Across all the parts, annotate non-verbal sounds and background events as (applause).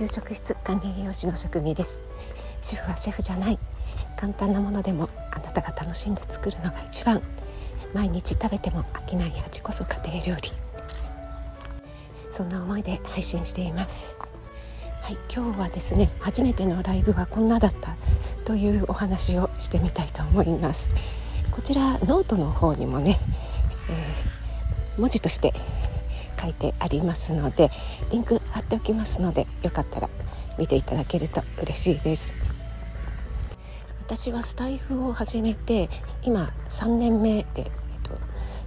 給食室管理栄養士の職味です。主婦はシェフじゃない。簡単なものでもあなたが楽しんで作るのが一番。毎日食べても飽きない味こそ家庭料理。そんな思いで配信しています。はい、今日はですね初めてのライブはこんなだったというお話をしてみたいと思います。こちらノートの方にもね、えー、文字として書いてありますのでリンク貼っておきますのでよかったら見ていただけると嬉しいです。私はスタイフを始めて今3年目で、えっと、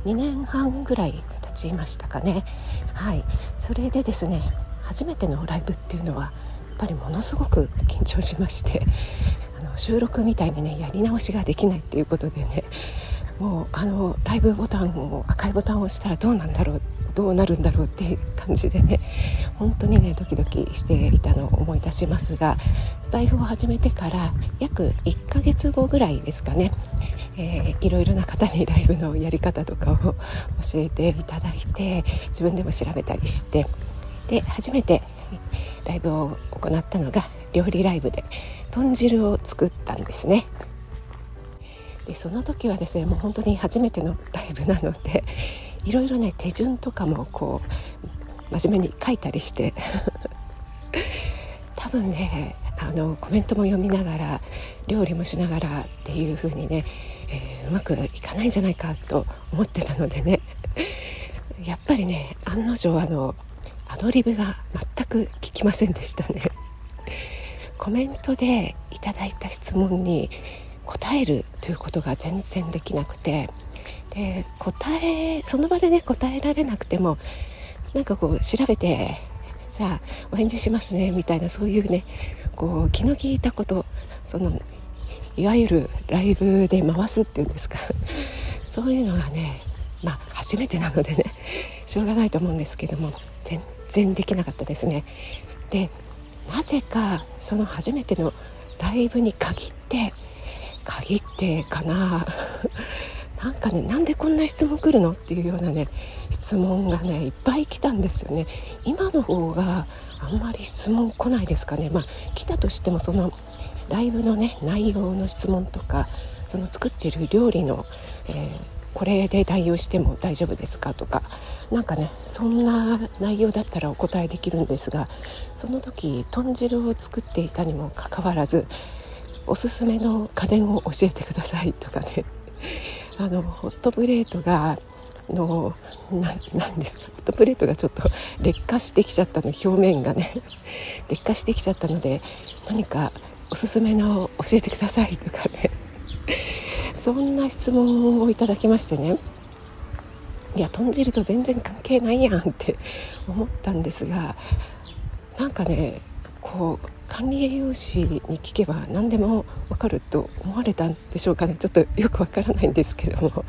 2年半ぐらい経ちましたかね。はい。それでですね初めてのライブっていうのはやっぱりものすごく緊張しまして (laughs) あの収録みたいにねやり直しができないっていうことでねもうあのライブボタンを赤いボタンを押したらどうなんだろうどうなるんだろうっていう感じでね本当にねドキドキしていたのを思い出しますがスタイフを始めてから約1ヶ月後ぐらいですかね、えー、いろいろな方にライブのやり方とかを教えていただいて自分でも調べたりしてで初めてライブを行ったのが料理ライブで豚汁を作ったんですね。でその時はですねもう本当に初めてのライブなのでいろいろね手順とかもこう真面目に書いたりして。(laughs) 多分ねあのコメントも読みながら料理もしながらっていう風にね、えー、うまくいかないんじゃないかと思ってたのでね。(laughs) やっぱりね案の定あのアドリブが全く聞きませんでしたね。コメントでいただいた質問に答えるということが全然できなくて。で答えその場でね答えられなくてもなんかこう調べてじゃあお返事しますねみたいなそういうねこう気の利いたことそのいわゆるライブで回すっていうんですか (laughs) そういうのがねまあ初めてなのでね (laughs) しょうがないと思うんですけども全然できなかったですね。でなぜかその初めてのライブに限って限ってかななんかねなんでこんな質問来るのっていうようなね質問がねいっぱい来たんですよね。今の方があんまり質問来ないですかね。まあ来たとしてもそのライブのね内容の質問とかその作ってる料理の、えー、これで代用しても大丈夫ですかとか何かねそんな内容だったらお答えできるんですがその時豚汁を作っていたにもかかわらずおすすめの家電を教えてくださいとかね。あのホットプレートがのなんですか？ホットプレートがちょっと劣化してきちゃったの表面がね。(laughs) 劣化してきちゃったので何かおすすめの教えてくださいとかね。(laughs) そんな質問をいただきましてね。いや豚汁と全然関係ないやんって思ったんですがなんかねこう管理栄養士に聞けば何でも分かると思われたんでしょうかね。ちょっとよくわからないんですけども。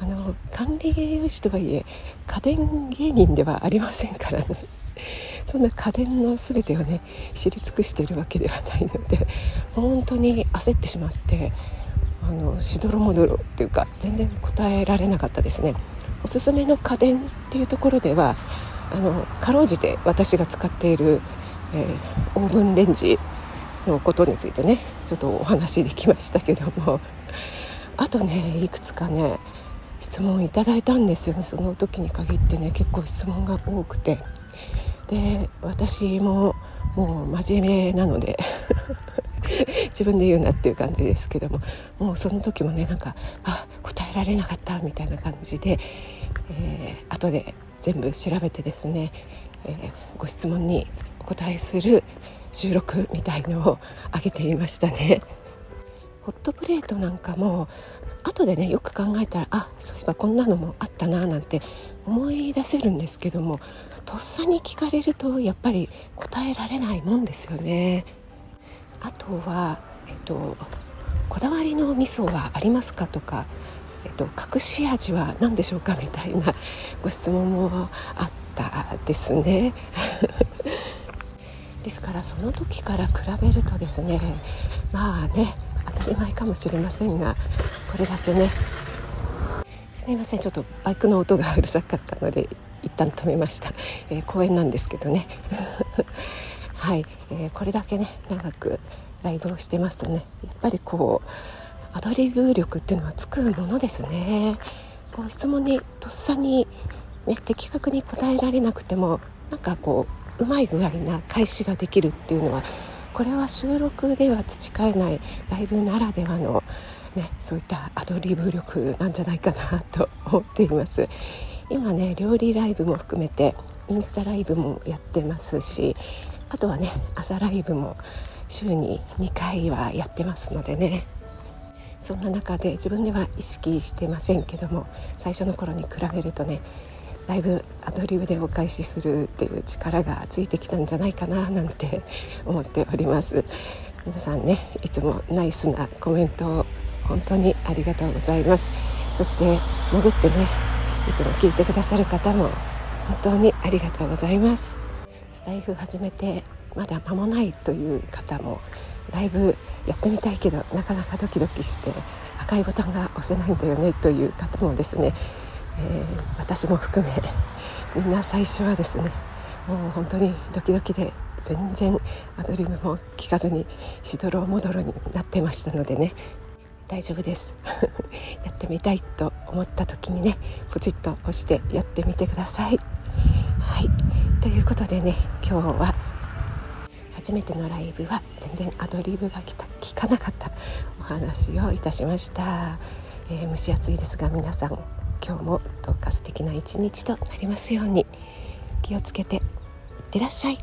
あの管理栄養士とはいえ家電芸人ではありませんからね。そんな家電の全てをね知り尽くしているわけではないので本当に焦ってしまってあのしどろもどろっていうか全然答えられなかったですね。おすすめの家電っていうところではあのかろうじて私が使っているえー、オーブンレンジのことについてねちょっとお話できましたけども。(laughs) あとねいくつかね質問いただいたんですよね。その時に限ってね結構質問が多くて。で私ももう真面目なので (laughs) 自分で言うなっていう感じですけども。もうその時もねなんかあ答えられなかったみたいな感じで、えー、後で全部調べてですね、えー、ご質問にお答えする収録みたいのを上げていましたね。ホットプレートなんかも後でねよく考えたらあそういえばこんなのもあったななんて思い出せるんですけどもとっさに聞かれるとやっぱり答えられないもんですよね。あとは、えっと、こだわりの味噌はありますかとか、えっと、隠し味は何でしょうかみたいなご質問もあったですね。ですからその時から比べるとですねまあね当たり前かもしれませんがこれだけね。すみませんちょっとバイクの音がうるさかったので一旦止めました、えー、公園なんですけどね。(laughs) はい、えー、これだけね長くライブをしてますとね。やっぱりこうアドリブ力っていうのはつくものですね。こう質問にとっさに、ね、的確に答えられなくてもなんかこううまい具合な返しができるっていうのはこれは収録では培えないライブならではの、ね、そういったアドリブ力なんじゃないかなと思っています。今ね料理ライブも含めてインスタライブもやってますしあとはね朝ライブも週に2回はやってますのでね。そんな中で自分では意識してませんけども最初の頃に比べるとねだいぶアドリブでお返しするっていう力がついてきたんじゃないかななんて思っております。(laughs) 皆さんねいつもナイスなコメントを本当にありがとうございます。そして潜ってねいつも聞いてくださる方も本当にありがとうございます。スタイフ始めてまだ間もないという方もライブやってみたいけどなかなかドキドキして赤いボタンが押せないんだよねという方もですね、えー、私も含めみんな最初はですねもう本当にドキドキで全然アドリブも聞かずにしどろもどろになってましたのでね大丈夫です。(laughs) やってみたいと思った時にねポチッと押してやってみてください。はい。ということでね今日は初めてのライブは全然アドリブが聞かなかったお話をいたしました、えー、蒸し暑いですが皆さん今日もどうか素敵な一日となりますように。気をつけていってらっしゃい。